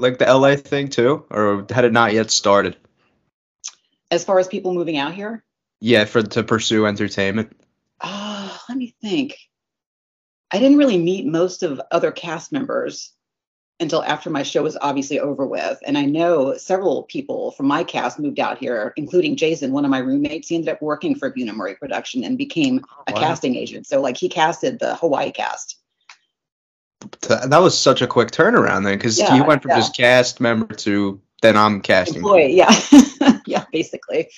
like the LA thing too, or had it not yet started? As far as people moving out here, Yeah, for to pursue entertainment. oh, let me think. I didn't really meet most of other cast members until after my show was obviously over with. And I know several people from my cast moved out here, including Jason, one of my roommates. He ended up working for Bunim/Murray Production and became a Wow. casting agent. So like he casted the Hawaii cast. Th- That was such a quick turnaround then, because Yeah, you went from yeah. just cast member to then I'm casting. Employee, yeah. yeah, basically.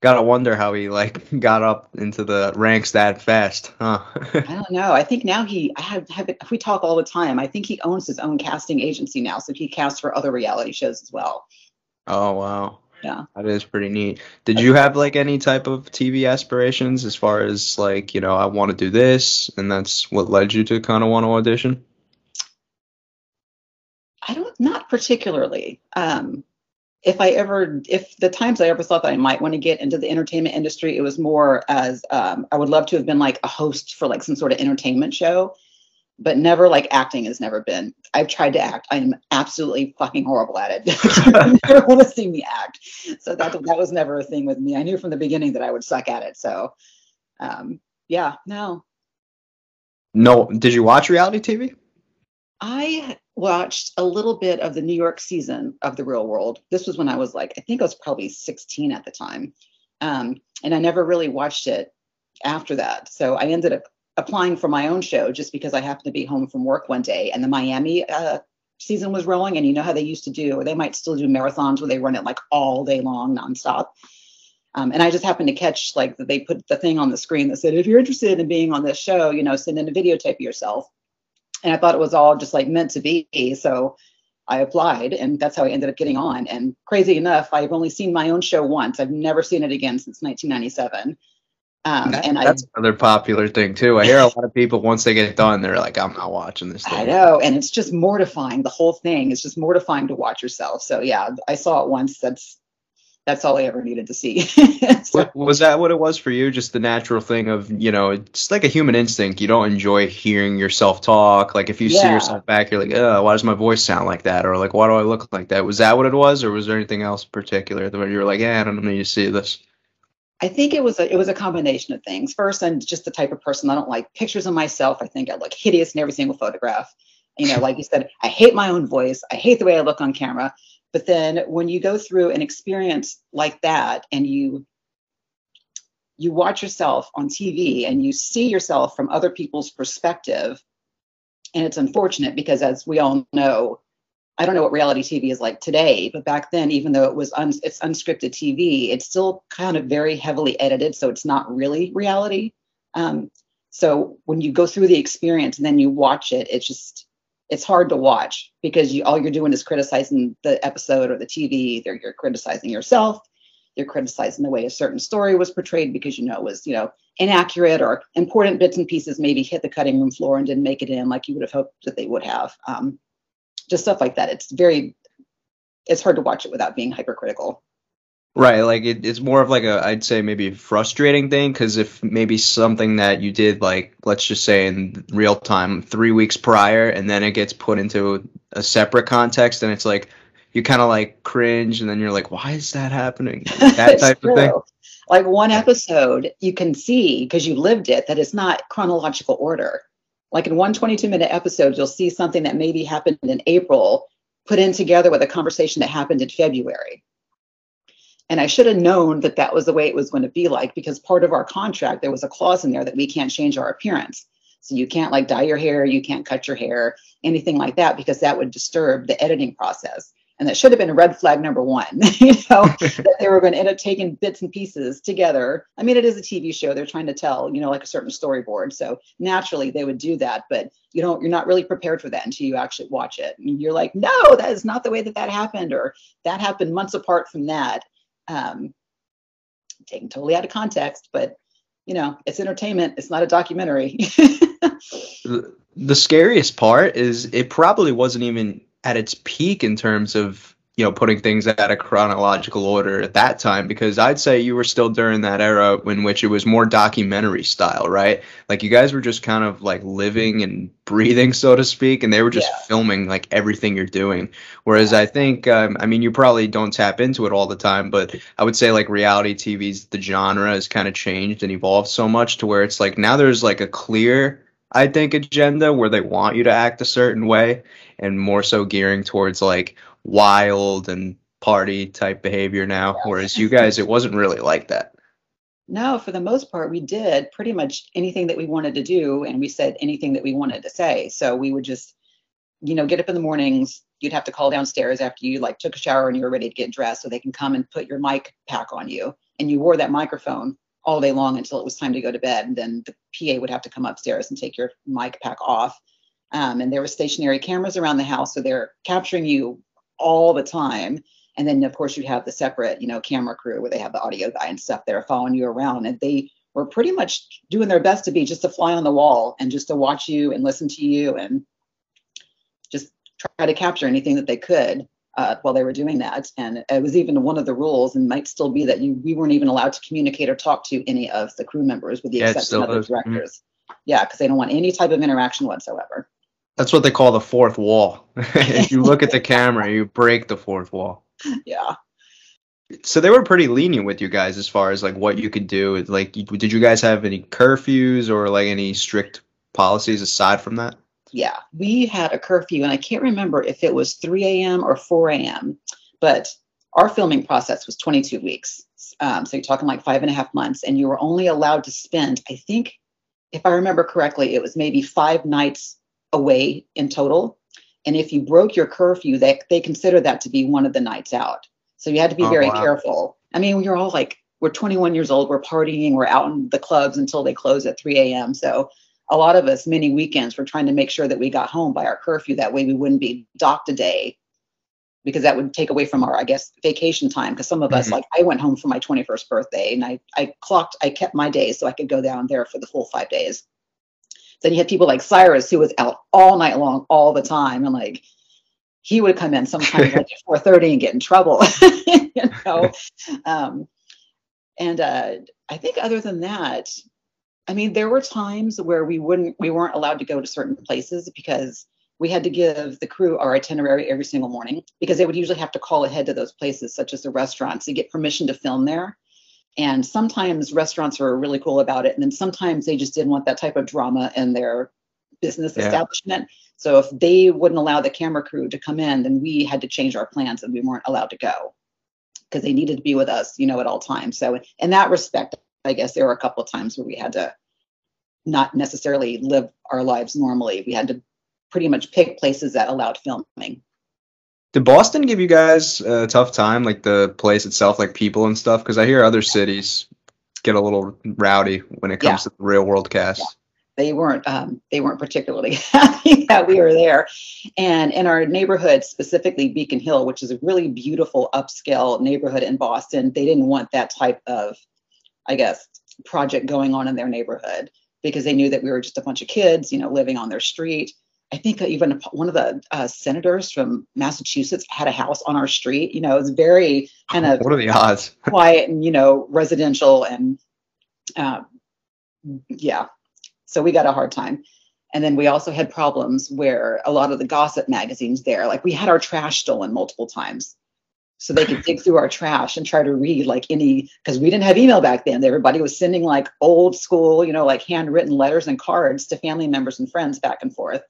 Gotta wonder how he like got up into the ranks that fast, huh? I don't know. I think now he I have, have we talk all the time. I think he owns his own casting agency now, so he casts for other reality shows as well. oh wow. Yeah. That is pretty neat. Did you have like any type of TV aspirations as far as like, you know, I want to do this and that's what led you to kind of want to audition? I don't not particularly. Um if I ever if the times I ever thought that I might want to get into the entertainment industry, it was more as um I would love to have been like a host for like some sort of entertainment show, but never like acting has never been. I've tried to act. I am absolutely fucking horrible at it. you never want to see me act. So that that was never a thing with me. I knew from the beginning that I would suck at it. So um yeah, no. No, did you watch reality TV? I watched a little bit of the New York season of The Real World. This was when I was like, I think I was probably 16 at the time. Um, and I never really watched it after that. So I ended up applying for my own show just because I happened to be home from work one day and the Miami uh, season was rolling. And you know how they used to do, or they might still do marathons where they run it like all day long, nonstop. Um, and I just happened to catch like they put the thing on the screen that said, if you're interested in being on this show, you know, send in a videotape of yourself and I thought it was all just like meant to be. So I applied, and that's how I ended up getting on. And crazy enough, I've only seen my own show once. I've never seen it again since 1997. Um, That- and I, that's another popular thing too. I hear a lot of people once they get it done, they're like, I'm not watching this I know, and it's just mortifying. The whole thing is just mortifying to watch yourself. So yeah, I saw it once. That's that's all I ever needed to see. So- Wa- Was that what it was for you? Just the natural thing of, you know, it's like a human instinct. You don't enjoy hearing yourself talk. Like if you see yourself back, you're like, oh, why does my voice sound like that? Or like, why do I look like that? Was that what it was? Or was there anything else particular that you were like, yeah, I don't need to see this? I think it was a it was a combination of things. First, I'm just the type of person I don't like pictures of myself. I think I look hideous in every single photograph. You know, like you said, I hate my own voice. I hate the way I look on camera. But then when you go through an experience like that and you you watch yourself on TV and you see yourself from other people's perspective, and it's unfortunate because as we all know, I don't know what reality TV is like today, but back then, even though it was un- it's unscripted TV, it's still kind of very heavily edited, so it's not really reality. Um, so when you go through the experience and then you watch it, it's just it's hard to watch because you all you're doing is criticizing the episode or the TV. Either you're criticizing yourself, you're criticizing the way a certain story was portrayed because you know it was you know inaccurate or important bits and pieces maybe hit the cutting room floor and didn't make it in like you would have hoped that they would have. Um, just stuff like that. It's very it's hard to watch it without being hypercritical. Right, like it, it's more of like a I'd say maybe frustrating thing because if maybe something that you did like let's just say in real time three weeks prior and then it gets put into a separate context and it's like you kind of like cringe and then you're like why is that happening that type of thing. Like one episode, you can see because you lived it that it's not chronological order. Like in one 22 minute episode, you'll see something that maybe happened in April put in together with a conversation that happened in February. And I should have known that that was the way it was going to be like because part of our contract, there was a clause in there that we can't change our appearance. So you can't like dye your hair, you can't cut your hair, anything like that, because that would disturb the editing process. And that should have been a red flag number one, you know, that they were going to end up taking bits and pieces together. I mean, it is a TV show; they're trying to tell, you know, like a certain storyboard. So naturally, they would do that, but you don't, you're not really prepared for that until you actually watch it. And you're like, no, that is not the way that that happened, or that happened months apart from that. Um, taken totally out of context, but you know, it's entertainment. It's not a documentary. The scariest part is it probably wasn't even at its peak in terms of you know putting things at a chronological order at that time because I'd say you were still during that era in which it was more documentary style, right? Like you guys were just kind of like living and breathing, so to speak, and they were just yeah. filming like everything you're doing. Whereas I think, um, I mean, you probably don't tap into it all the time, but I would say like reality TV's the genre has kind of changed and evolved so much to where it's like now there's like a clear I think agenda where they want you to act a certain way and more so gearing towards like wild and party type behavior now whereas you guys it wasn't really like that. No for the most part we did pretty much anything that we wanted to do and we said anything that we wanted to say. So we would just you know get up in the mornings you'd have to call downstairs after you like took a shower and you were ready to get dressed so they can come and put your mic pack on you. And you wore that microphone all day long until it was time to go to bed and then the pa would have to come upstairs and take your mic pack off um, and there were stationary cameras around the house so they're capturing you all the time. And then of course you'd have the separate, you know, camera crew where they have the audio guy and stuff They're following you around. And they were pretty much doing their best to be just a fly on the wall and just to watch you and listen to you and just try to capture anything that they could uh, while they were doing that. And it was even one of the rules, and might still be that you we weren't even allowed to communicate or talk to any of the crew members, with the yeah, exception of the directors. Mm-hmm. Yeah, because they don't want any type of interaction whatsoever. That's what they call the fourth wall. if you look at the camera, you break the fourth wall. Yeah. So they were pretty lenient with you guys as far as like what you could do. Like, did you guys have any curfews or like any strict policies aside from that? Yeah, we had a curfew, and I can't remember if it was 3 a.m. or 4 a.m. But our filming process was 22 weeks. Um, so you're talking like five and a half months, and you were only allowed to spend, I think, if I remember correctly, it was maybe five nights away in total. And if you broke your curfew, they, they consider that to be one of the nights out. So you had to be oh, very wow. careful. I mean, we're all like, we're 21 years old, we're partying, we're out in the clubs until they close at 3 a.m. So a lot of us, many weekends, we're trying to make sure that we got home by our curfew. That way we wouldn't be docked a day because that would take away from our, I guess, vacation time. Because some of mm-hmm. us, like I went home for my 21st birthday and I, I clocked, I kept my days so I could go down there for the full five days. Then you had people like Syrus who was out all night long, all the time, and like he would come in sometimes like at four thirty and get in trouble, you know. Um, and uh, I think other than that, I mean, there were times where we wouldn't, we weren't allowed to go to certain places because we had to give the crew our itinerary every single morning because they would usually have to call ahead to those places, such as the restaurants, to get permission to film there. And sometimes restaurants are really cool about it. And then sometimes they just didn't want that type of drama in their business yeah. establishment. So if they wouldn't allow the camera crew to come in, then we had to change our plans and we weren't allowed to go because they needed to be with us, you know, at all times. So in that respect, I guess there were a couple of times where we had to not necessarily live our lives normally. We had to pretty much pick places that allowed filming. Did Boston give you guys a tough time, like the place itself, like people and stuff? Because I hear other cities get a little rowdy when it comes yeah. to the real world cast. Yeah. They weren't um, they weren't particularly happy that we were there, and in our neighborhood, specifically Beacon Hill, which is a really beautiful upscale neighborhood in Boston, they didn't want that type of, I guess, project going on in their neighborhood because they knew that we were just a bunch of kids, you know, living on their street I think even one of the uh, senators from Massachusetts had a house on our street. You know, it was very kind of what are the odds? quiet and you know residential and uh, yeah. So we got a hard time. And then we also had problems where a lot of the gossip magazines there, like we had our trash stolen multiple times. So they could dig through our trash and try to read like any, because we didn't have email back then. Everybody was sending like old school, you know, like handwritten letters and cards to family members and friends back and forth.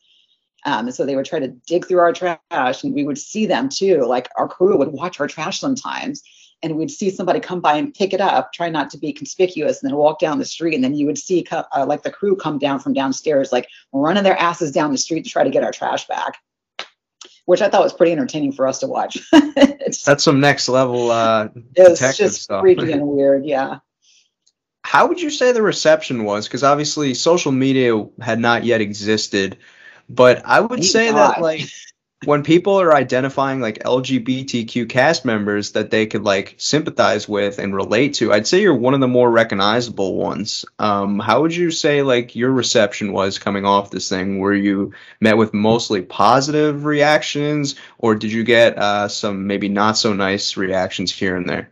Um, and so they would try to dig through our trash and we would see them too. Like our crew would watch our trash sometimes and we'd see somebody come by and pick it up, try not to be conspicuous, and then walk down the street. And then you would see uh, like the crew come down from downstairs, like running their asses down the street to try to get our trash back, which I thought was pretty entertaining for us to watch. That's some next level uh, it's just stuff. freaky and weird. Yeah. How would you say the reception was? Because obviously social media had not yet existed but I would Thank say God. that like when people are identifying like LGBTQ cast members that they could like sympathize with and relate to, I'd say you're one of the more recognizable ones. Um, how would you say like your reception was coming off this thing? Were you met with mostly positive reactions, or did you get uh, some maybe not so nice reactions here and there?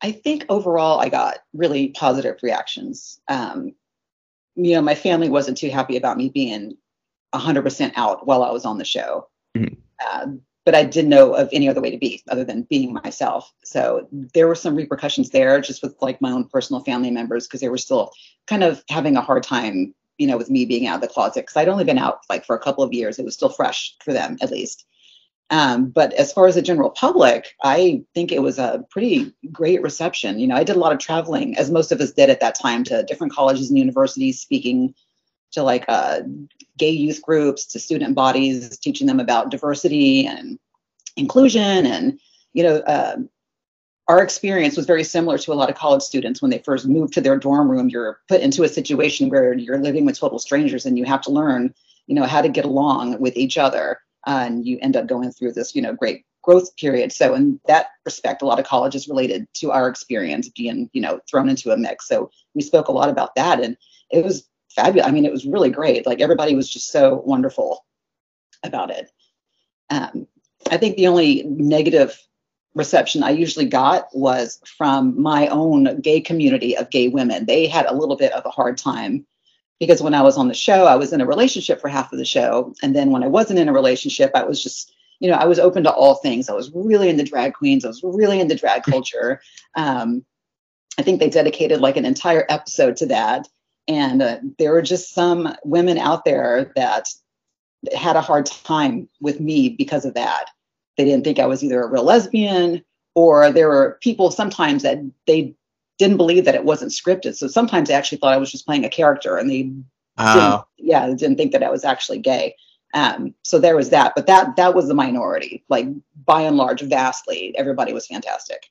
I think overall I got really positive reactions. Um, you know, my family wasn't too happy about me being 100% out while I was on the show. Mm-hmm. Uh, but I didn't know of any other way to be other than being myself. So there were some repercussions there just with like my own personal family members because they were still kind of having a hard time, you know, with me being out of the closet because I'd only been out like for a couple of years. It was still fresh for them at least. Um, but as far as the general public, I think it was a pretty great reception. You know, I did a lot of traveling, as most of us did at that time, to different colleges and universities, speaking to like uh, gay youth groups, to student bodies, teaching them about diversity and inclusion. And, you know, uh, our experience was very similar to a lot of college students when they first moved to their dorm room. You're put into a situation where you're living with total strangers and you have to learn, you know, how to get along with each other uh, and you end up going through this, you know, great growth period. So in that respect, a lot of colleges related to our experience being, you know, thrown into a mix. So we spoke a lot about that, and it was fabulous. I mean, it was really great. Like everybody was just so wonderful about it. Um, I think the only negative reception I usually got was from my own gay community of gay women. They had a little bit of a hard time because when I was on the show, I was in a relationship for half of the show. And then when I wasn't in a relationship, I was just, you know, I was open to all things. I was really into drag queens. I was really into drag culture. Um, I think they dedicated like an entire episode to that. And uh, there were just some women out there that had a hard time with me because of that. They didn't think I was either a real lesbian or there were people sometimes that they didn't believe that it wasn't scripted. So sometimes they actually thought I was just playing a character and they didn't, yeah, didn't think that I was actually gay. Um, so there was that, but that that was the minority. Like by and large, vastly, everybody was fantastic.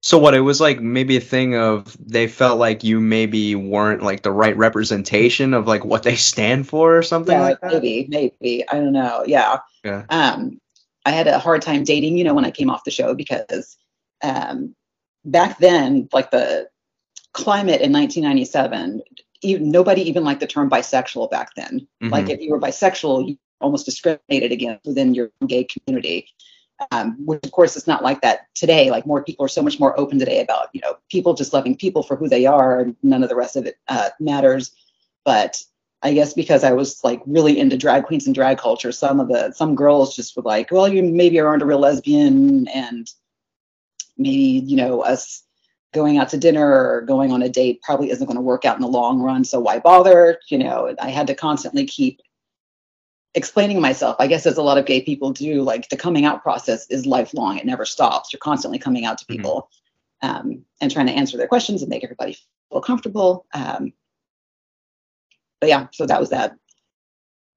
So what it was like maybe a thing of they felt like you maybe weren't like the right representation of like what they stand for or something yeah, like that. Maybe, maybe. I don't know. Yeah. Yeah. Um, I had a hard time dating, you know, when I came off the show because um, back then, like the climate in 1997, even, nobody even liked the term bisexual back then. Mm-hmm. Like if you were bisexual, you almost discriminated against within your gay community. Um, which of course is not like that today. Like more people are so much more open today about you know people just loving people for who they are, and none of the rest of it uh, matters. But I guess because I was like really into drag queens and drag culture, some of the some girls just were like, well, you maybe aren't a real lesbian, and maybe you know us going out to dinner or going on a date probably isn't going to work out in the long run so why bother you know i had to constantly keep explaining myself i guess as a lot of gay people do like the coming out process is lifelong it never stops you're constantly coming out to mm-hmm. people mm-hmm. um, and trying to answer their questions and make everybody feel comfortable um, but yeah so that was that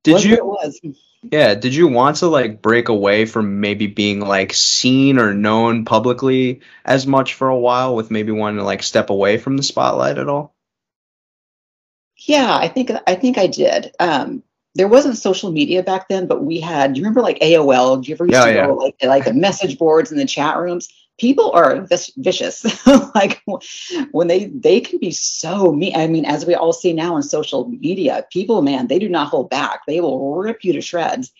did was you it was yeah, did you want to like break away from maybe being like seen or known publicly as much for a while with maybe wanting to like step away from the spotlight at all? Yeah, I think I think I did. Um, there wasn't social media back then, but we had. Do you remember like AOL? Do you ever used yeah, to yeah. go like like the message boards and the chat rooms? people are vicious like when they they can be so mean i mean as we all see now on social media people man they do not hold back they will rip you to shreds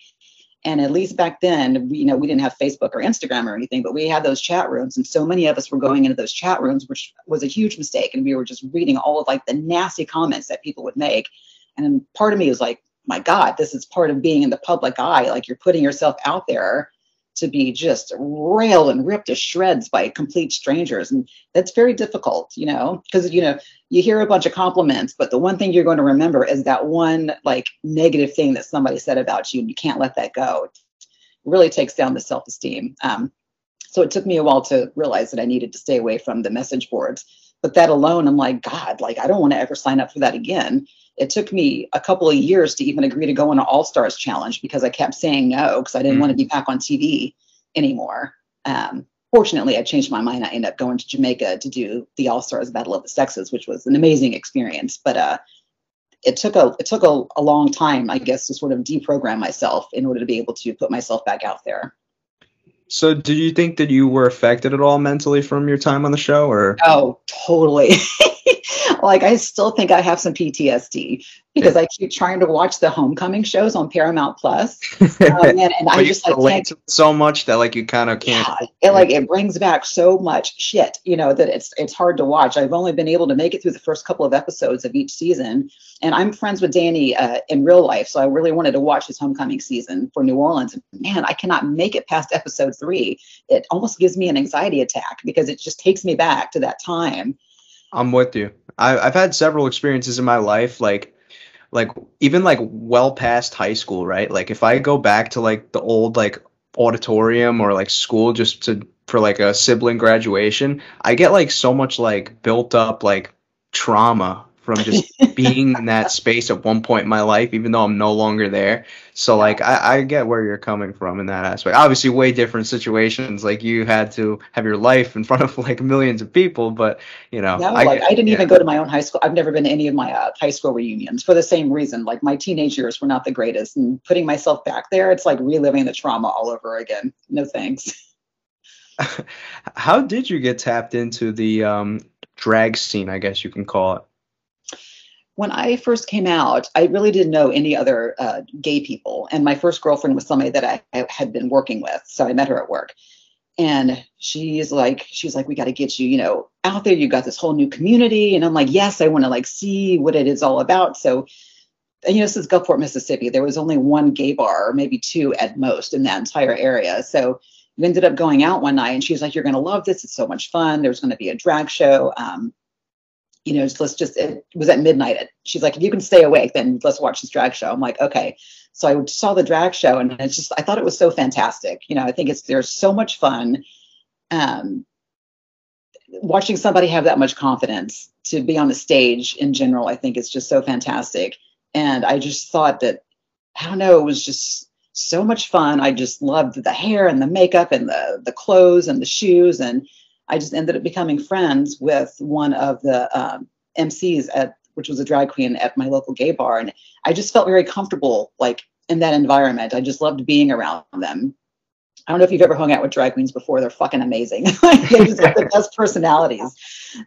and at least back then we, you know we didn't have facebook or instagram or anything but we had those chat rooms and so many of us were going into those chat rooms which was a huge mistake and we were just reading all of like the nasty comments that people would make and part of me was like my god this is part of being in the public eye. Like you're putting yourself out there to be just railed and ripped to shreds by complete strangers. And that's very difficult you know because you know you hear a bunch of compliments but the one thing you're going to remember is that one like negative thing that somebody said about you and you can't let that go. It really takes down the self-esteem. Um, so it took me a while to realize that i needed to stay away from the message boards but that alone i'm like god like i don't want to ever sign up for that again it took me a couple of years to even agree to go on an All Stars challenge because I kept saying no because I didn't mm. want to be back on TV anymore. Um, fortunately, I changed my mind. I ended up going to Jamaica to do the All Stars Battle of the Sexes, which was an amazing experience. But uh, it took a it took a, a long time, I guess, to sort of deprogram myself in order to be able to put myself back out there. So, did you think that you were affected at all mentally from your time on the show, or? Oh, totally. like I still think I have some PTSD because I keep trying to watch the homecoming shows on Paramount Plus, um, and, and I just like so much that like you kind of can't. Yeah, it like it brings back so much shit, you know, that it's it's hard to watch. I've only been able to make it through the first couple of episodes of each season, and I'm friends with Danny uh, in real life, so I really wanted to watch his homecoming season for New Orleans. And man, I cannot make it past episode three. It almost gives me an anxiety attack because it just takes me back to that time. I'm with you. I, I've had several experiences in my life, like like even like well past high school, right? Like if I go back to like the old like auditorium or like school just to for like a sibling graduation, I get like so much like built up like trauma from just being in that space at one point in my life, even though I'm no longer there. So like I, I get where you're coming from in that aspect. Obviously, way different situations. Like you had to have your life in front of like millions of people, but you know, no, I, like I didn't yeah. even go to my own high school. I've never been to any of my uh, high school reunions for the same reason. Like my teenage years were not the greatest, and putting myself back there, it's like reliving the trauma all over again. No thanks. How did you get tapped into the um, drag scene? I guess you can call it when I first came out, I really didn't know any other uh, gay people. And my first girlfriend was somebody that I, had been working with. So I met her at work. And she's like, she's like, we got to get you, you know, out there. You got this whole new community. And I'm like, yes, I want to like see what it is all about. So, you know, this is Gulfport, Mississippi. There was only one gay bar, or maybe two at most in that entire area. So we ended up going out one night and she's like, you're going to love this. It's so much fun. There's going to be a drag show. Um, you know, let's just, it was at midnight. She's like, if you can stay awake, then let's watch this drag show. I'm like, okay. So I saw the drag show and it's just, I thought it was so fantastic. You know, I think it's, there's so much fun. Um, watching somebody have that much confidence to be on the stage in general, I think is just so fantastic. And I just thought that, I don't know, it was just so much fun. I just loved the hair and the makeup and the the clothes and the shoes and I just ended up becoming friends with one of the um, MCs at which was a drag queen at my local gay bar, and I just felt very comfortable like in that environment. I just loved being around them. I don't know if you've ever hung out with drag queens before. They're fucking amazing. they just have the best personalities.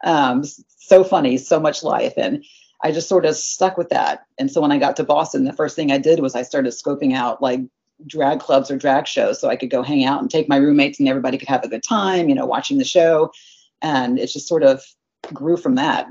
Um, so funny, so much life. And I just sort of stuck with that. And so when I got to Boston, the first thing I did was I started scoping out like drag clubs or drag shows so I could go hang out and take my roommates and everybody could have a good time, you know, watching the show. And it just sort of grew from that.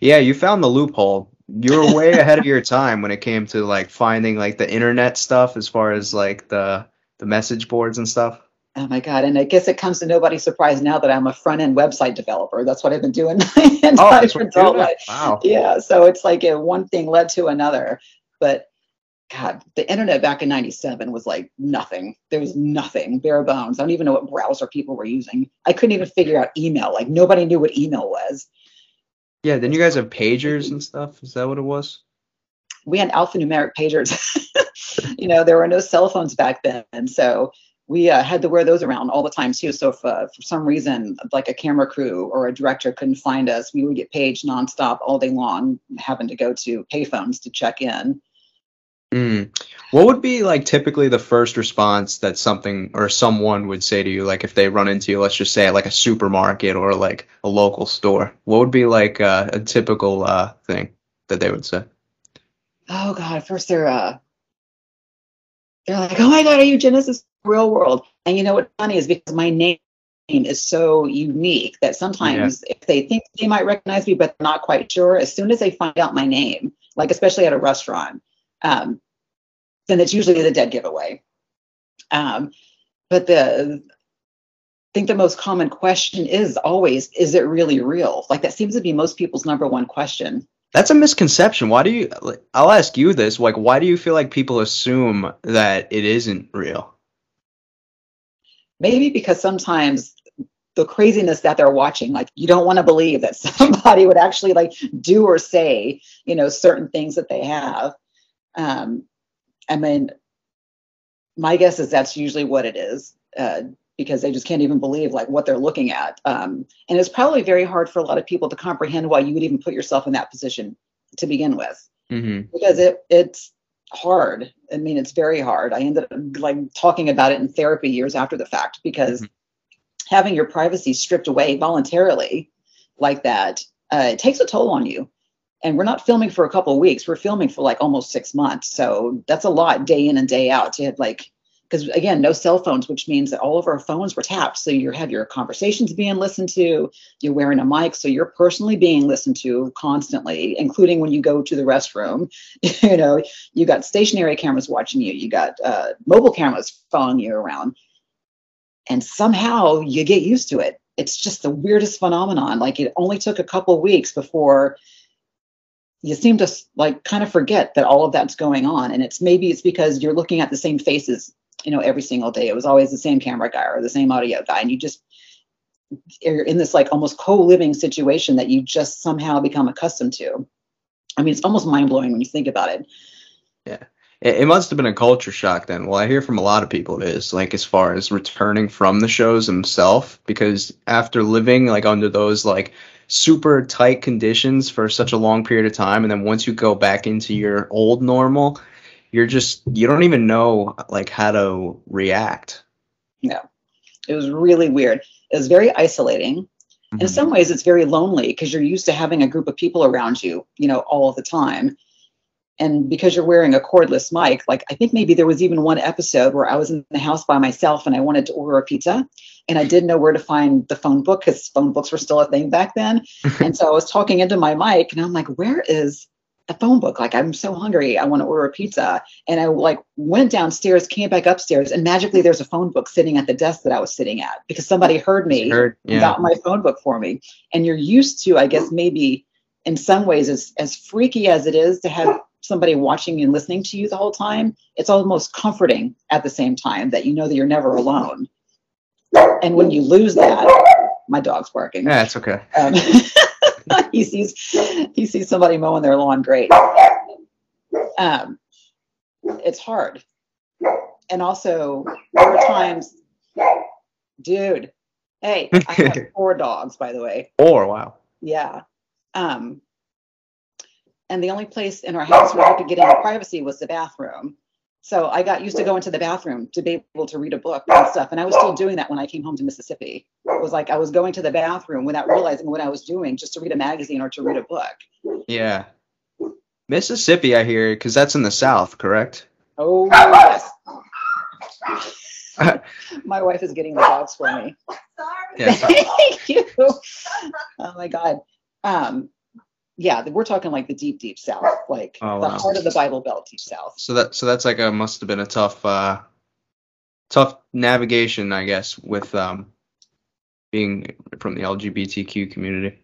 Yeah, you found the loophole. You were way ahead of your time when it came to like finding like the internet stuff as far as like the the message boards and stuff. Oh my God. And I guess it comes to nobody's surprise now that I'm a front end website developer. That's what I've been doing oh, my entire oh, adult life. Wow. Yeah. So it's like a, one thing led to another. But God, the internet back in 97 was like nothing. There was nothing, bare bones. I don't even know what browser people were using. I couldn't even figure out email. Like nobody knew what email was. Yeah, then you guys have pagers and stuff. Is that what it was? We had alphanumeric pagers. you know, there were no cell phones back then. And so we uh, had to wear those around all the time too. So if uh, for some reason, like a camera crew or a director couldn't find us, we would get paged nonstop all day long, having to go to payphones to check in. Mm. What would be like typically the first response that something or someone would say to you, like if they run into you, let's just say at like a supermarket or like a local store? What would be like uh, a typical uh, thing that they would say? Oh God, first they're uh, they're like, oh my God, are you Genesis Real World? And you know what's funny is because my name is so unique that sometimes yeah. if they think they might recognize me but not quite sure, as soon as they find out my name, like especially at a restaurant um, then it's usually the dead giveaway. Um, but the I think the most common question is always, is it really real? Like that seems to be most people's number one question. That's a misconception. Why do you? I'll ask you this. Like, why do you feel like people assume that it isn't real? Maybe because sometimes the craziness that they're watching, like you don't want to believe that somebody would actually like do or say, you know, certain things that they have. Um, I mean, my guess is that's usually what it is uh, because they just can't even believe like what they're looking at. Um, and it's probably very hard for a lot of people to comprehend why you would even put yourself in that position to begin with. hmm because it it's hard. I mean, it's very hard. I ended up like talking about it in therapy years after the fact because Mhm. having your privacy stripped away voluntarily like that, uh, it takes a toll on you. And we're not filming for a couple of weeks. We're filming for like almost six months. So that's a lot day in and day out to have like, because again, no cell phones, which means that all of our phones were tapped. So you have your conversations being listened to. You're wearing a mic, so you're personally being listened to constantly, including when you go to the restroom. you know, you got stationary cameras watching you. You got uh, mobile cameras following you around, and somehow you get used to it. It's just the weirdest phenomenon. Like it only took a couple weeks before you seem to like kind of forget that all of that's going on. And it's maybe it's because you're looking at the same faces you know every single day. It was always the same camera guy or the same audio guy. And you just you're in this like almost co-living situation that you just somehow become accustomed to. I mean it's almost mind-blowing when you think about it. Yeah. It must have been a culture shock then. Well, I hear from a lot of people it is, like as far as returning from the shows himself, because after living like under those like super tight conditions for such a long period of time, and then once you go back into your old normal, you're just you don't even know like how to react. No. It was really weird it was very isolating in Mhm. some ways it's very lonely because you're used to having a group of people around you you know all the time and because you're wearing a cordless mic like i think maybe there was even one episode where i was in the house by myself and i wanted to order a pizza and i didn't know where to find the phone book because phone books were still a thing back then and so i was talking into my mic and i'm like where is the phone book like i'm so hungry i want to order a pizza and i like went downstairs came back upstairs and magically there's a phone book sitting at the desk that i was sitting at because somebody heard me Heard- yeah. got my phone book for me. And you're used to, I guess, maybe in some ways, as, as freaky as it is to have somebody watching you and listening to you the whole time, it's almost comforting at the same time that you know that you're never alone. And when you lose that, my dog's barking. Yeah, it's okay. Um, he sees he sees somebody mowing their lawn. Great. Um, it's hard, and also there are times, dude. Hey, I have four dogs, by the way. Four, wow. Yeah. Um, and the only place in our house where I could get any privacy was the bathroom. So I got used to going to the bathroom to be able to read a book and stuff. And I was still doing that when I came home to Mississippi. It was like I was going to the bathroom without realizing what I was doing just to read a magazine or to read a book. Yeah. Mississippi, I hear, because that's in the South, correct? Oh, yes. My wife is getting the dogs for me. Yeah. Thank you. Oh my God. Um, yeah, we're talking like the deep, deep South, like Oh, the wow. heart of the Bible Belt, deep South. So that so that's like a must have been a tough uh tough navigation, I guess, with um being from the LGBTQ community.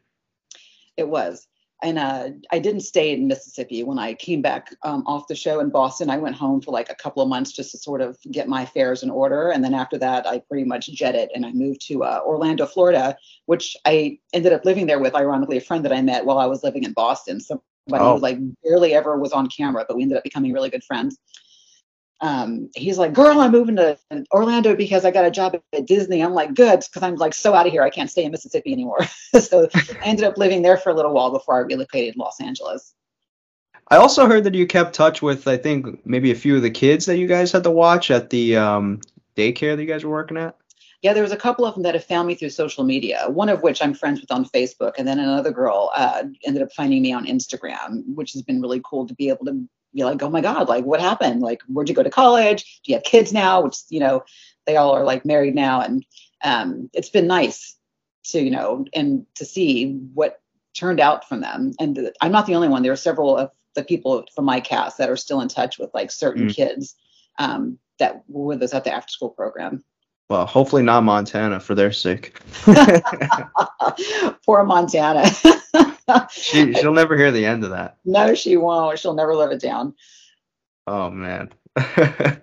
It was. And uh, I didn't stay in Mississippi. When I came back um, off the show in Boston, I went home for like a couple of months just to sort of get my affairs in order. And then after that, I pretty much jetted and I moved to uh, Orlando, Florida, which I ended up living there with, ironically, a friend that I met while I was living in Boston. Somebody Oh. who like barely ever was on camera, but we ended up becoming really good friends. Um, he's like, girl, I'm moving to Orlando because I got a job at Disney. I'm like, good, because I'm like so out of here. I can't stay in Mississippi anymore. so I ended up living there for a little while before I relocated to Los Angeles. I also heard that you kept touch with I think maybe a few of the kids that you guys had to watch at the um daycare that you guys were working at. Yeah, there was a couple of them that have found me through social media. One of which I'm friends with on Facebook, and then another girl uh, ended up finding me on Instagram, which has been really cool to be able to be like, oh my god, like what happened? Like where'd you go to college? Do you have kids now? Which you know, they all are like married now, and um, it's been nice to you know and to see what turned out from them. And the, I'm not the only one. There are several of the people from my cast that are still in touch with like certain Mm. kids um, that were with us at the after school program. Well, hopefully not Montana for their sake. Poor Montana. she she'll never hear the end of that. no, she won't. She'll never live it down. Oh man.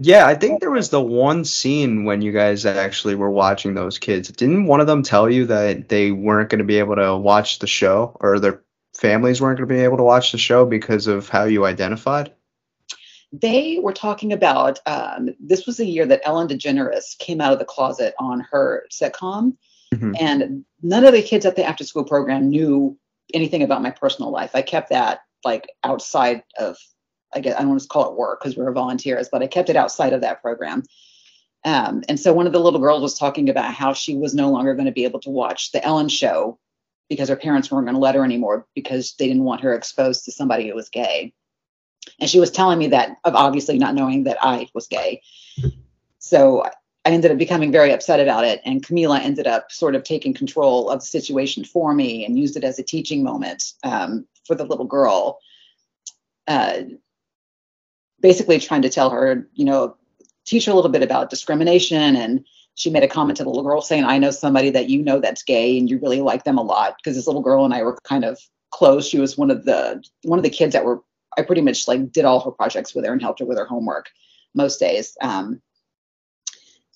yeah, I think there was the one scene when you guys actually were watching those kids. Didn't one of them tell you that they weren't going to be able to watch the show or their families weren't going to be able to watch the show because of how you identified? They were talking about um, this was the year that Ellen DeGeneres came out of the closet on her sitcom, Mhm. and none of the kids at the after school program knew anything about my personal life. I kept that like outside of I guess I don't want to call it work because we were volunteers, but I kept it outside of that program. Um, and so one of the little girls was talking about how she was no longer going to be able to watch the Ellen show because her parents weren't going to let her anymore because they didn't want her exposed to somebody who was gay. And she was telling me that of obviously not knowing that I was gay. So I ended up becoming very upset about it. And Kameelah ended up sort of taking control of the situation for me and used it as a teaching moment um, for the little girl. Uh, basically trying to tell her, you know, teach her a little bit about discrimination. And she made a comment to the little girl saying, I know somebody that you know that's gay and you really like them a lot. Because this little girl and I were kind of close. She was one of the one of the kids that were I pretty much like did all her projects with her and helped her with her homework most days. Um,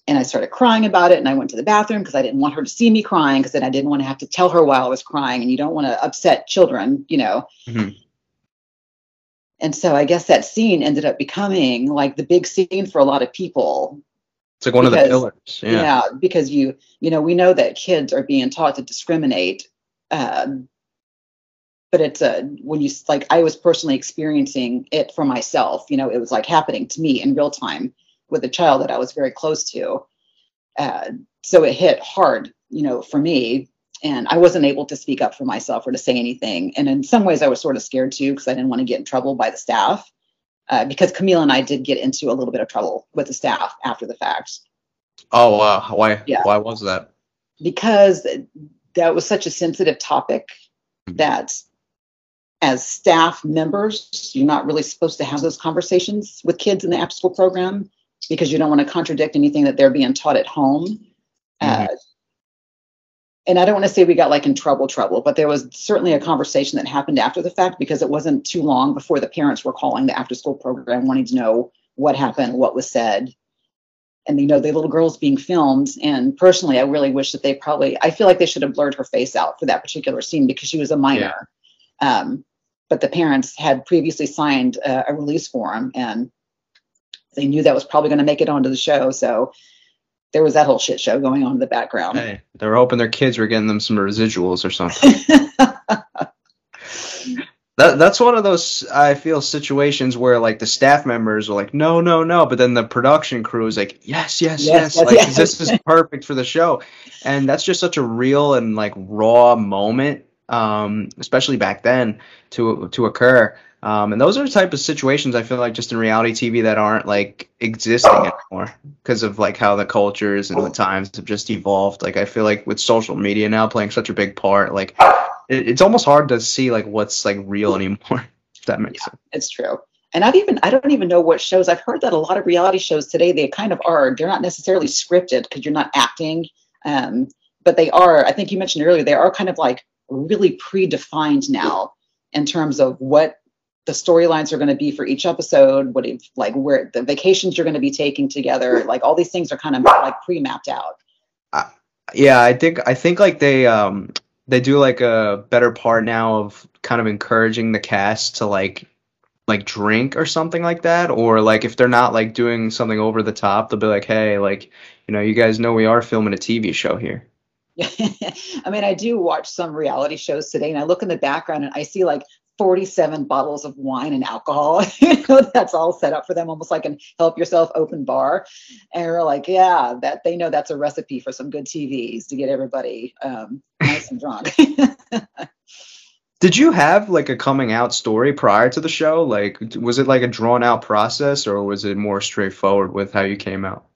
and I started crying about it and I went to the bathroom because I didn't want her to see me crying because then I didn't want to have to tell her while I was crying and you don't want to upset children, you know. Mm-hmm. And so I guess that scene ended up becoming like the big scene for a lot of people. It's like one because, of the pillars. Yeah. yeah. because you, you know, we know that kids are being taught to discriminate. Um, but it's a when you like I was personally experiencing it for myself. You know, it was like happening to me in real time with a child that I was very close to. Uh, so it hit hard, you know, for me and I wasn't able to speak up for myself or to say anything. And in some ways, I was sort of scared too because I didn't want to get in trouble by the staff. Uh, because Kameelah and I did get into a little bit of trouble with the staff after the fact. Oh wow! Why? Yeah. Why was that? Because that was such a sensitive topic mm-hmm. that, as staff members, you're not really supposed to have those conversations with kids in the after school program because you don't want to contradict anything that they're being taught at home. Mm-hmm. Uh, and I don't want to say we got like in trouble, trouble, but there was certainly a conversation that happened after the fact because it wasn't too long before the parents were calling the after school program wanting to know what happened, what was said. And you know, the little girl's being filmed. And personally, I really wish that they probably, I feel like they should have blurred her face out for that particular scene because she was a minor. Yeah. Um, but the parents had previously signed a, a release form and they knew that was probably going to make it onto the show. So there was that whole shit show going on in the background. Hey, they were hoping their kids were getting them some residuals or something. that that's one of those I feel situations where like the staff members are like, no, no, no, but then the production crew is like, yes, yes, yes, yes. like yes. this is perfect for the show, and that's just such a real and like raw moment, um, especially back then to to occur. Um, and those are the type of situations I feel like just in reality TV that aren't like existing anymore because of like how the cultures and the times have just evolved. Like I feel like with social media now playing such a big part, like it, it's almost hard to see like what's like real anymore. If that makes yeah, sense. It's true. And I've even I don't even know what shows I've heard that a lot of reality shows today they kind of are they're not necessarily scripted because you're not acting, um, but they are. I think you mentioned earlier they are kind of like really predefined now in terms of what the storylines are going to be for each episode, what if, like where the vacations you're going to be taking together, like all these things are kind of like pre-mapped out. Uh, yeah, I think I think like they um they do like a better part now of kind of encouraging the cast to like like drink or something like that or like if they're not like doing something over the top they'll be like hey like you know you guys know we are filming a tv show here I mean, I do watch some reality shows today, and I look in the background and I see like 47 bottles of wine and alcohol. you know, that's all set up for them, almost like an help yourself open bar. And we're like, yeah, that they know that's a recipe for some good TVs to get everybody um, nice and drunk. Did you have like a coming out story prior to the show? Like, was it like a drawn out process or was it more straightforward with how you came out?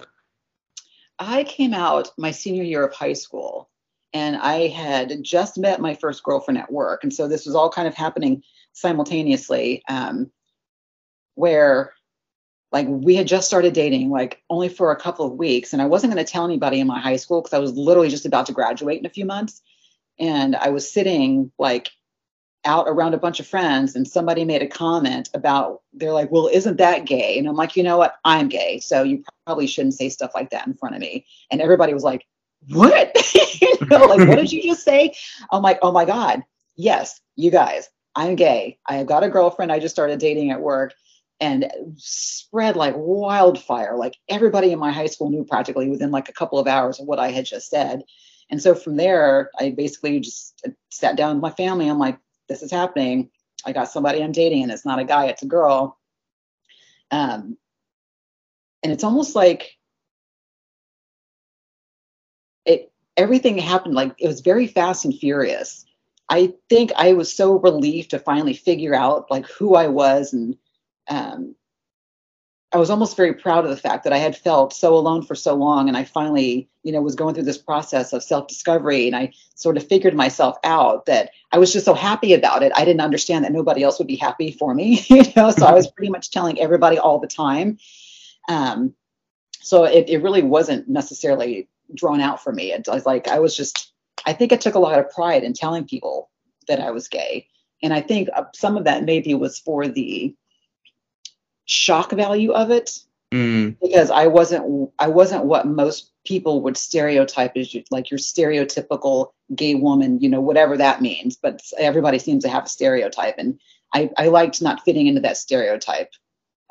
I came out my senior year of high school and I had just met my first girlfriend at work, and so this was all kind of happening simultaneously. Um, where like we had just started dating like only for a couple of weeks. And i wasn't going to tell anybody in my high school because i was literally just about to graduate in a few months. And i was sitting like out around a bunch of friends and somebody made a comment about they're like well isn't that gay? And i'm like you know what? I'm gay so you probably shouldn't say stuff like that in front of me. And everybody was like what? you know, like, what did you just say? I'm like, oh my God, yes, you guys, I'm gay. I have got a girlfriend I just started dating at work and spread like wildfire. Like everybody in my high school knew practically within like a couple of hours of what I had just said. And so from there, I basically just sat down with my family. I'm like, this is happening. I got somebody I'm dating and it's not a guy, it's a girl. Um, and it's almost like everything happened like it was very fast and furious. I think I was so relieved to finally figure out like who I was and um, I was almost very proud of the fact that I had felt so alone for so long, and I finally, you know, was going through this process of self-discovery, and I sort of figured myself out that I was just so happy about it. I didn't understand that nobody else would be happy for me, you know. So I was pretty much telling everybody all the time. Um, so it, it really wasn't necessarily drawn out for me. It was like I was just, I think I took a lot of pride in telling people that I was gay, and I think uh, some of that maybe was for the shock value of it Mm. because I wasn't I wasn't what most people would stereotype as you, like your stereotypical gay woman, you know, whatever that means. But everybody seems to have a stereotype, and I, I liked not fitting into that stereotype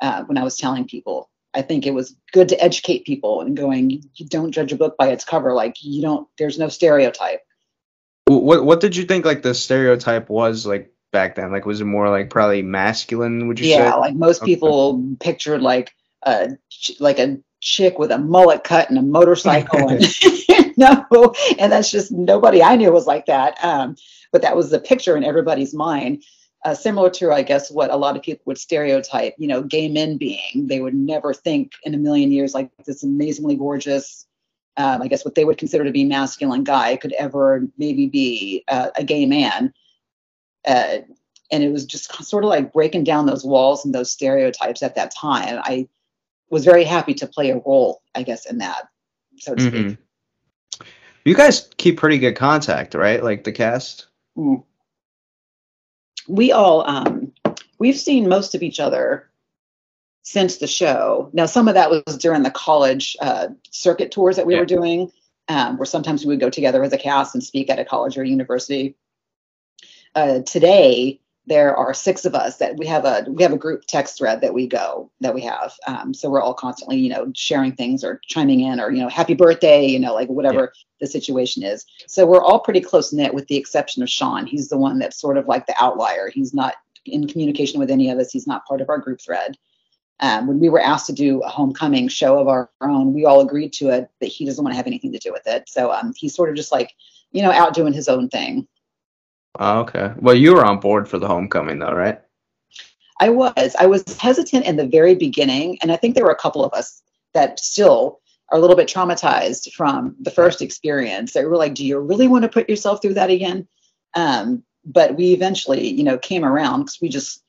uh, when I was telling people. I think it was good to educate people and going, you don't judge a book by its cover. Like you don't, there's no stereotype. What what did you think like the stereotype was like back then? Like was it more like probably masculine? Would you yeah, say? like most Okay. people pictured like a like a chick with a mullet cut and a motorcycle and no and that's just nobody i knew was like that um, but that was the picture in everybody's mind uh, similar to i guess what a lot of people would stereotype you know gay men being they would never think in a million years like this amazingly gorgeous um, i guess what they would consider to be masculine guy could ever maybe be uh, a gay man uh, and it was just sort of like breaking down those walls and those stereotypes at that time i was very happy to play a role i guess in that so to speak Mhm. You guys keep pretty good contact, right? Like the cast. Mm. We all um, we've seen most of each other since the show now some of that was during the college uh, circuit tours that we Yeah. were doing um, where sometimes we would go together as a cast and speak at a college or university uh, today there are six of us that we have a we have a group text thread that we go that we have. Um, so we're all constantly you know sharing things or chiming in or you know happy birthday you know like whatever the situation is. So we're all pretty close knit with the exception of sean. He's the one that's sort of like the outlier. He's not in communication with any of us. He's not part of our group thread. Um, when we were asked to do a homecoming show of our own we all agreed to it but he doesn't want to have anything to do with it. So um, he's sort of just like you know out doing his own thing Oh, okay. Well, you were on board for the homecoming though, right? I was. I was hesitant in the very beginning, and I think there were a couple of us that still are a little bit traumatized from the first experience. They were like, "Do you really want to put yourself through that again?" Um, but we eventually, you know, came around because we just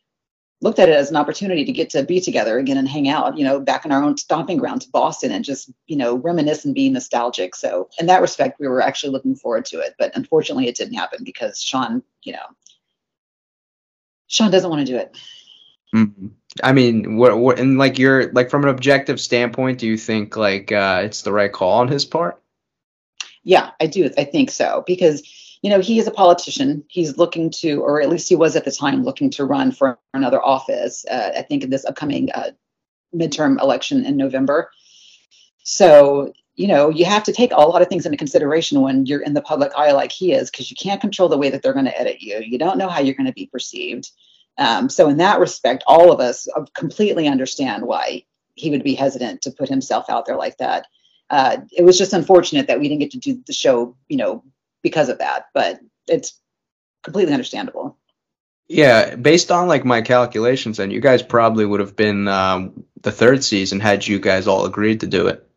looked at it as an opportunity to get to be together again and hang out, you know, back in our own stomping ground to Boston and just, you know, reminisce and be nostalgic. So in that respect, we were actually looking forward to it. But unfortunately, it didn't happen because Sean, you know, Sean doesn't want to do it. Mhm. I mean, what, what, and like you're like from an objective standpoint, do you think like uh, it's the right call on his part? Yeah, I do. I think so because you know he is a politician. He's looking to, or at least he was at the time, looking to run for another office. Uh, I think in this upcoming uh, midterm election in November. So you know you have to take a lot of things into consideration when you're in the public eye like he is, because you can't control the way that they're going to edit you. You don't know how you're going to be perceived. Um, so in that respect, all of us uh, completely understand why he would be hesitant to put himself out there like that uh, it was just unfortunate that we didn't get to do the show, you know, because of that. But it's completely understandable. Yeah, based on like my calculations, then you guys probably would have been um, the third season had you guys all agreed to do it.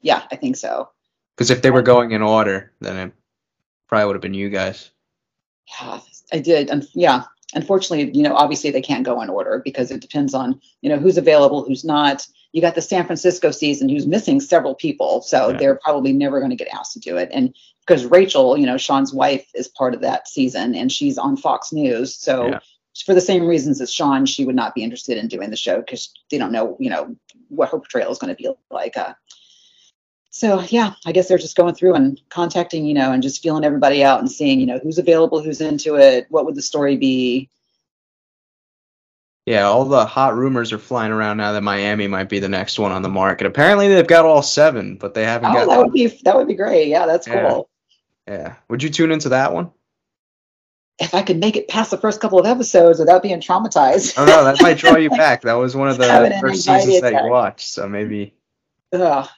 Yeah, I think so. Because if they were going in order, then it probably would have been you guys. Yeah, I did. And yeah, unfortunately, you know, obviously they can't go in order because it depends on, you know, who's available, who's not. You got the San Francisco season who's missing several people. So Yeah. they're probably never going to get asked to do it. And because Rachel, you know, Sean's wife is part of that season and she's on Fox News. So Yeah. for the same reasons as Sean, she would not be interested in doing the show because they don't know, you know, what her portrayal is going to be like. Uh, so yeah, I guess they're just going through and contacting, you know, and just feeling everybody out and seeing, you know, who's available, who's into it, what would the story be. Yeah, all the hot rumors are flying around now that Miami might be the next one on the market. Apparently, they've got all seven, but they haven't Oh, got. that would be that would be great. Yeah, that's Yeah. cool. Yeah, would you tune into that one? if I could make it past the first couple of episodes without being traumatized. Oh no, that might draw you back. That was one of the first seasons that you watched, so maybe. Ugh.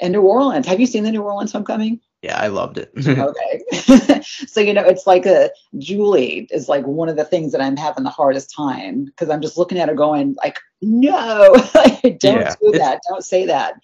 And New Orleans. Have you seen the New Orleans Homecoming? Yeah, I loved it. okay. so you know, it's like a Julie is like one of the things that I'm having the hardest time because I'm just looking at her going like, no, don't Yeah, do that, don't say that.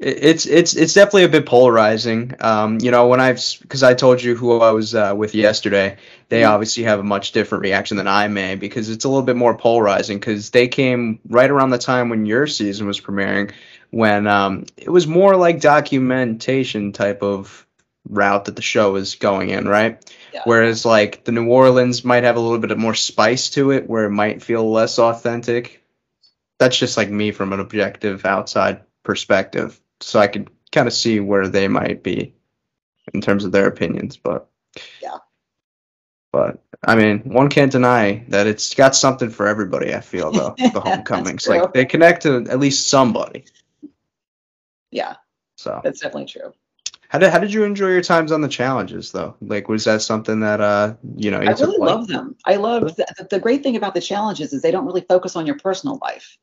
It- it's it's it's definitely a bit polarizing. Um, you know, when I've because I told you who I was uh, with yesterday, they Mhm. obviously have a much different reaction than I may because it's a little bit more polarizing because they came right around the time when your season was premiering, when um, it was more like documentation type of route that the show was going in, right? Yeah. Whereas like the New Orleans might have a little bit of more spice to it, where it might feel less authentic. That's just like me from an objective outside perspective, so I could kind of see where they might be in terms of their opinions. But Yeah. but I mean, one can't deny that it's got something for everybody. I feel though the homecomings, like they connect to at least somebody. Yeah, So that's definitely true. how did how did you enjoy your times on the challenges though? Like was that something that uh you know you I really love them. I love the, the great thing about the challenges is they don't really focus on your personal life.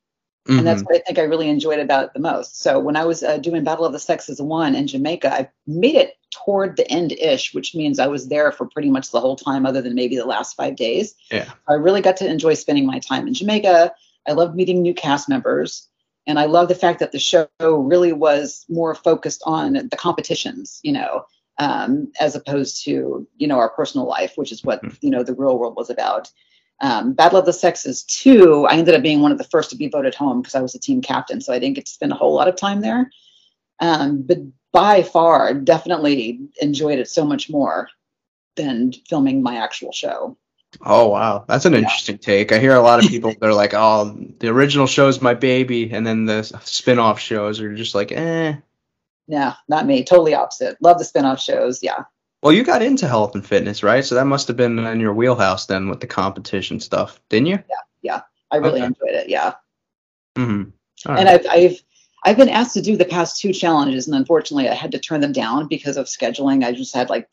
And that's Mhm. what I think I really enjoyed about it the most. So when I was uh, doing Battle of the Sexes one in Jamaica, I made it toward the end ish, which means I was there for pretty much the whole time, other than maybe the last five days. Yeah. I really got to enjoy spending my time in Jamaica. I loved meeting new cast members. And I love the fact that the show really was more focused on the competitions, you know, um, as opposed to, you know, our personal life, which is what, Mhm. you know, the real world was about um, Battle of the Sexes 2, I ended up being one of the first to be voted home because I was a team captain, so I didn't get to spend a whole lot of time there. Um, but by far, definitely enjoyed it so much more than filming my actual show. Oh wow, that's an Yeah. interesting take. I hear a lot of people they're like, "Oh, the original show's my baby," and then the spin-off shows are just like, "Eh." Yeah, not me. Totally opposite. Love the spin-off shows. Yeah. Well, you got into health and fitness, right? So that must have been in your wheelhouse then with the competition stuff, didn't you? Yeah, yeah. I really Okay. enjoyed it. Yeah. Mm-hmm. and I've, I've I've been asked to do the past two challenges, and unfortunately, I had to turn them down because of scheduling. I just had like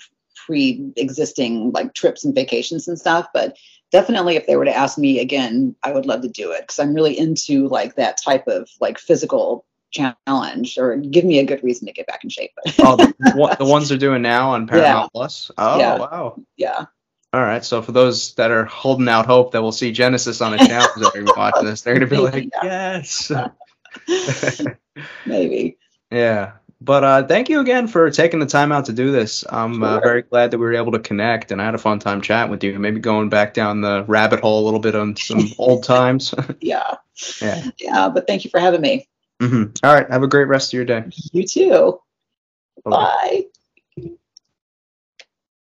pre-existing like trips and vacations and stuff. But definitely, if they were to ask me again, I would love to do it because I'm really into like that type of like physical challenge, or give me a good reason to get back in shape. oh, the, the ones they're doing now on Paramount Plus. Oh Yeah. wow. yeah, All right. So for those that are holding out hope that we'll see Genesis on a challenge that are watching this, they're gonna be like, Yeah. "Yes." maybe. Yeah. But uh, thank you again for taking the time out to do this. I'm uh, very glad that we were able to connect, and I had a fun time chatting with you. Maybe going back down the rabbit hole a little bit on some old times. Yeah, yeah. yeah. But thank you for having me. Hmm All right. Have a great rest of your day. You too. Bye. Bye.